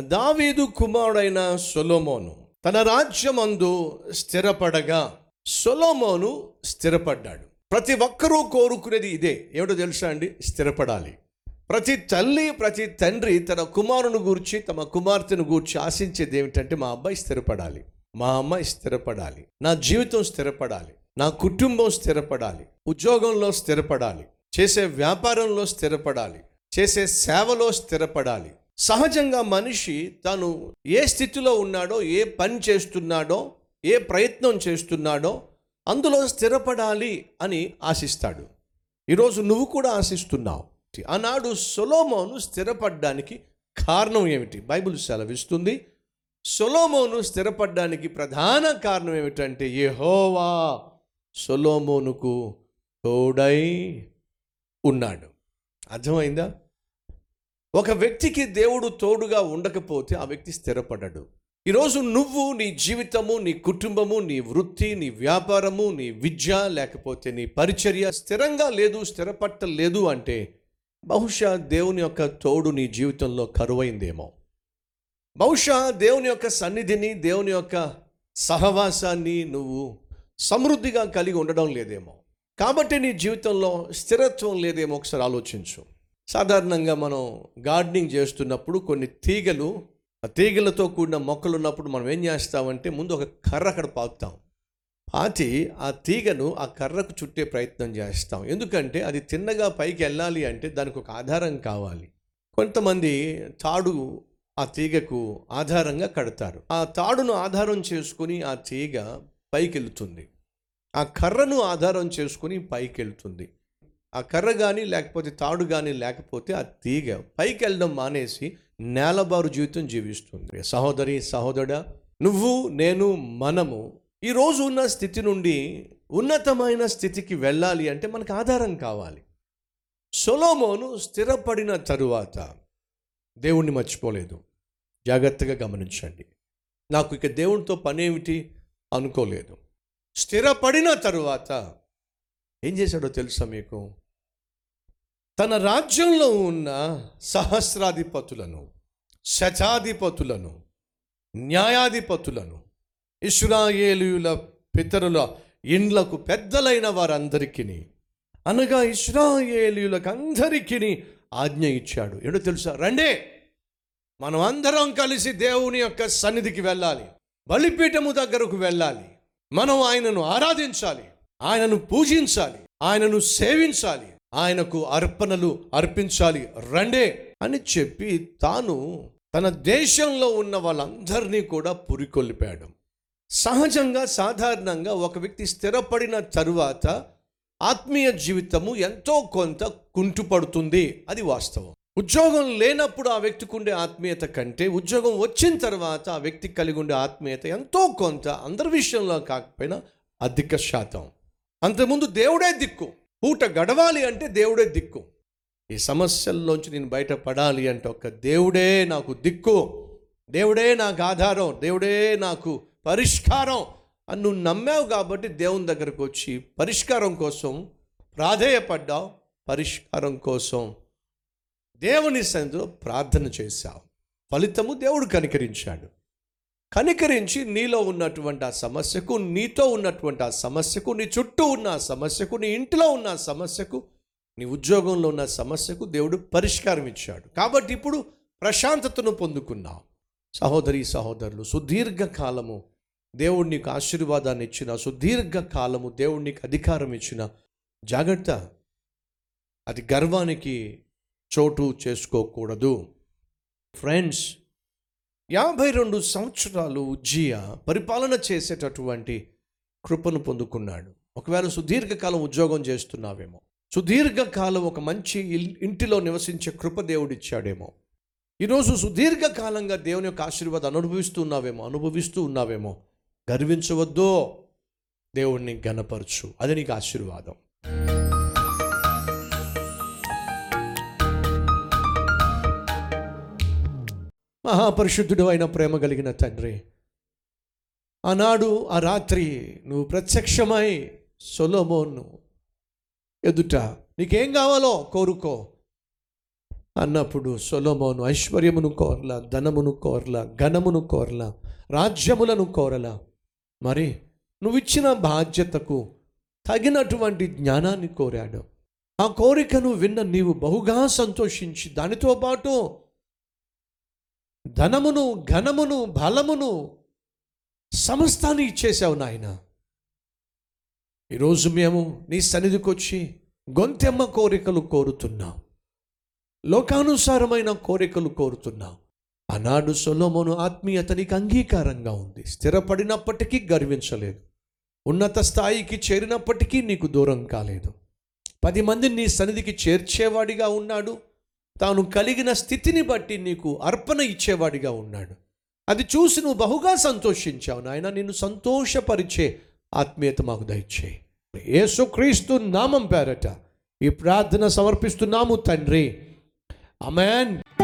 దావీదు కుమారుడైన సొలోమోను తన రాజ్యమందు స్థిరపడగా సొలోమోను స్థిరపడ్డాడు. ప్రతి ఒక్కరూ కోరుకునేది ఇదే. ఏమిటో తెలుసా అండి? స్థిరపడాలి. ప్రతి తల్లి ప్రతి తండ్రి తన కుమారుని గూర్చి తమ కుమార్తెను గూర్చి ఆశించేది ఏమిటంటే మా అబ్బాయి స్థిరపడాలి. మా అమ్మాయి స్థిరపడాలి. నా జీవితం స్థిరపడాలి. నా కుటుంబం స్థిరపడాలి. ఉద్యోగంలో స్థిరపడాలి. చేసే వ్యాపారంలో స్థిరపడాలి. చేసే సేవలో స్థిరపడాలి. సహజంగా మనిషి తను ఏ స్థితిలో ఉన్నాడో ఏ పని చేస్తున్నాడో ఏ ప్రయత్నం చేస్తున్నాడో అందులో స్థిరపడాలి అని ఆశిస్తాడు. ఈరోజు నువ్వు కూడా ఆశిస్తున్నావు. ఆనాడు సొలోమోను స్థిరపడడానికి కారణం ఏమిటి? బైబిల్ సెలవిస్తుంది. సొలోమోను స్థిరపడడానికి ప్రధాన కారణం ఏమిటంటే యహోవా సొలోమోనుకు తోడై ఉన్నాడు. అర్థమైందా? ఒక వ్యక్తికి దేవుడు తోడుగా ఉండకపోతే ఆ వ్యక్తి స్థిరపడడు. ఈరోజు నువ్వు నీ జీవితము నీ కుటుంబము నీ వృత్తి నీ వ్యాపారము నీ విద్య లేకపోతే నీ పరిచర్య స్థిరంగా లేదు స్థిరపట్టలేదు అంటే బహుశా దేవుని యొక్క తోడు నీ జీవితంలో కరువైందేమో. బహుశా దేవుని యొక్క సన్నిధిని దేవుని యొక్క సహవాసాన్ని నువ్వు సమృద్ధిగా కలిగి ఉండడం లేదేమో. కాబట్టి నీ జీవితంలో స్థిరత్వం లేదేమో ఒకసారి ఆలోచించు. సాధారణంగా మనం గార్డెనింగ్ చేస్తున్నప్పుడు కొన్ని తీగలు ఆ తీగలతో కూడిన మొక్కలు ఉన్నప్పుడు మనం ఏం చేస్తామంటే ముందు ఒక కర్ర అక్కడ పాకుతాం. పాతి ఆ తీగను ఆ కర్రకు చుట్టే ప్రయత్నం చేస్తాం. ఎందుకంటే అది తిన్నగా పైకి వెళ్ళాలి అంటే దానికి ఒక ఆధారం కావాలి. కొంతమంది తాడు ఆ తీగకు ఆధారంగా కడతారు. ఆ తాడును ఆధారం చేసుకుని ఆ తీగ పైకి వెళుతుంది ఆ కర్రను ఆధారం చేసుకుని పైకి వెళుతుంది ఆ కర్ర కానీ లేకపోతే తాడు కానీ లేకపోతే ఆ తీగ పైకి వెళ్ళడం మానేసి నేలబారు జీవితం జీవిస్తుంది. సహోదరి సహోదరుడా నువ్వు నేను మనము ఈ రోజు ఉన్న స్థితి నుండి ఉన్నతమైన స్థితికి వెళ్ళాలి అంటే మనకు ఆధారం కావాలి. సొలోమోను స్థిరపడిన తరువాత దేవుణ్ణి మర్చిపోలేదు. జాగ్రత్తగా గమనించండి. నాకు ఇక దేవునితో పనేమిటి అనుకోలేదు. స్థిరపడిన తరువాత ఏం చేశాడో తెలుసా మీకు? తన రాజ్యంలో ఉన్న సహస్రాధిపతులను శతాధిపతులను న్యాయాధిపతులను ఇస్రాయేలీయుల పితరుల ఇండ్లకు పెద్దలైన వారందరికీ అనగా ఇస్రాయేలీయులకు అందరికీ ఆజ్ఞ ఇచ్చాడు. ఏడో తెలుసా? రండే. మనం అందరం కలిసి దేవుని యొక్క సన్నిధికి వెళ్ళాలి. బలిపీఠము దగ్గరకు వెళ్ళాలి. మనం ఆయనను ఆరాధించాలి. ఆయనను పూజించాలి. ఆయనను సేవించాలి. ఆయనకు అర్పణలు అర్పించాలి రండే అని చెప్పి తాను తన దేశంలో ఉన్న వాళ్ళందరినీ కూడా పురికొల్పాడు. సహజంగా సాధారణంగా ఒక వ్యక్తి స్థిరపడిన తరువాత ఆత్మీయ జీవితము ఎంతో కొంత కుంటుపడుతుంది. అది వాస్తవం. ఉద్యోగం లేనప్పుడు ఆ వ్యక్తికి ఉండే ఆత్మీయత కంటే ఉద్యోగం వచ్చిన తర్వాత ఆ వ్యక్తి కలిగి ఉండే ఆత్మీయత ఎంతో కొంత అందరి విషయంలో కాకపోయినా అధిక శాతం. అంతకుముందు దేవుడే దిక్కు. పూట గడవాలి అంటే దేవుడే దిక్కు. ఈ సమస్యల్లోంచి నేను బయటపడాలి అంటే ఒక దేవుడే నాకు దిక్కు. దేవుడే నాకు ఆధారం. దేవుడే నాకు పరిష్కారం అని నువ్వు నమ్మావు కాబట్టి దేవుని దగ్గరకు వచ్చి పరిష్కారం కోసం ప్రాధేయపడ్డావు పరిష్కారం కోసం దేవుని సన్నిధిలో ప్రార్థన చేశావు. ఫలితము దేవుడు కనికరించాడు. కనికరించి నీలో ఉన్నటువంటి ఆ సమస్యకు నీతో ఉన్నటువంటి ఆ సమస్యకు నీ చుట్టూ ఉన్న ఆ సమస్యకు నీ ఇంట్లో ఉన్న ఆ సమస్యకు నీ ఉద్యోగంలో ఉన్న సమస్యకు దేవుడు పరిష్కారం ఇచ్చాడు. కాబట్టి ఇప్పుడు ప్రశాంతతను పొందుకున్నావు సహోదరి సహోదరులు సుదీర్ఘ కాలము దేవుడు నీకు ఆశీర్వాదాన్ని ఇచ్చిన సుదీర్ఘ కాలము దేవుడు నీకు అధికారం ఇచ్చిన జాగ్రత్త. అది గర్వానికి చోటు చేసుకోకూడదు. ఫ్రెండ్స్ యాభై రెండు సంవత్సరాలు జియా పరిపాలన చేసేటటువంటి కృపను పొందుకున్నాడు. ఒకవేళ సుదీర్ఘకాలం ఉద్యోగం చేస్తున్నావేమో సుదీర్ఘకాలం ఒక మంచి ఇల్- ఇంటిలో నివసించే కృప దేవుడిచ్చాడేమో ఈరోజు సుదీర్ఘకాలంగా దేవుని యొక్క ఆశీర్వాదం అనుభవిస్తూ ఉన్నావేమో అనుభవిస్తూ ఉన్నావేమో గర్వించవద్దో దేవుణ్ణి గనపరచు అది నీకు ఆశీర్వాదం. మహాపరిశుద్ధుడు అయిన ప్రేమ కలిగిన తండ్రి. ఆనాడు ఆ రాత్రి నువ్వు ప్రత్యక్షమై సొలోమోను ఎదుట నీకేం కావాలో కోరుకో అన్నప్పుడు సొలోమోను ఐశ్వర్యమును కోరల ధనమును కోరల ఘనమును కోరల రాజ్యములను కోరలా. మరి నువ్విచ్చిన బాధ్యతకు తగినటువంటి జ్ఞానాన్ని కోరాడు. ఆ కోరికను విన్న నీవు బహుగా సంతోషించి దానితో పాటు ధనమును ఘనమును బలమును సమస్తాన్ని ఇచ్చేసావు నాయన. ఈరోజు మేము నీ సన్నిధికి వచ్చి గొంతెమ్మ కోరికలు కోరుతున్నాం. లోకానుసారమైన కోరికలు కోరుతున్నాం. ఆనాడు సొలోమోను ఆత్మీయతనికి అంగీకారంగా ఉంది. స్థిరపడినప్పటికీ గర్వించలేదు. ఉన్నత స్థాయికి చేరినప్పటికీ నీకు దూరం కాలేదు. పది మందిని నీ సన్నిధికి చేర్చేవాడిగా ఉన్నాడు. తాను కలిగిన స్థితిని బట్టి నీకు అర్పణ ఇచ్చేవాడిగా ఉన్నాడు. అది చూసి నువ్వు బహుగా సంతోషించావు నాయన. నిన్ను సంతోషపరిచే ఆత్మీయత మాకు దయచేయి. యేసుక్రీస్తు నామం పేరట ఈ ప్రార్థన సమర్పిస్తున్నాము తండ్రి. అమెన్